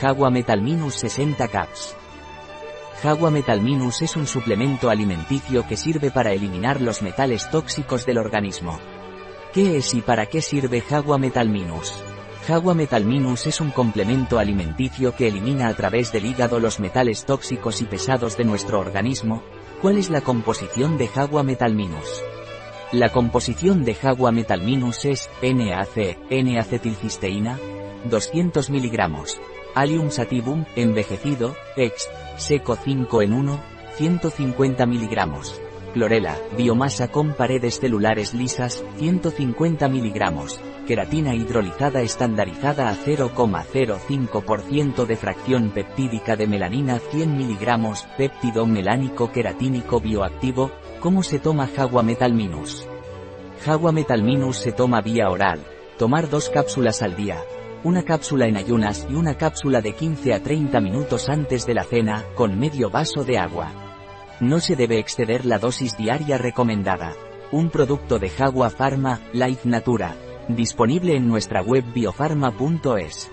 Jagua Metalminus 60 caps. Jagua Metalminus es un suplemento alimenticio que sirve para eliminar los metales tóxicos del organismo. ¿Qué es y para qué sirve Jagua Metalminus? Jagua Metalminus es un complemento alimenticio que elimina a través del hígado los metales tóxicos y pesados de nuestro organismo. ¿Cuál es la composición de Jagua Metalminus? La composición de Jagua Metalminus es NAC, N-acetilcisteína, 200 mg, Allium sativum, envejecido, ex, seco 5 en 1, 150 mg. Clorela, biomasa con paredes celulares lisas, 150 mg. Queratina hidrolizada estandarizada a 0,05% de fracción peptídica de melanina 100 mg. Péptido melánico queratínico bioactivo, ¿cómo se toma Jagua Metalminus? Jagua Metalminus se toma vía oral. Tomar dos cápsulas al día, una cápsula en ayunas y una cápsula de 15 a 30 minutos antes de la cena, con medio vaso de agua. No se debe exceder la dosis diaria recomendada. Un producto de Jagua Pharma, Life Natura. Disponible en nuestra web biofarma.es.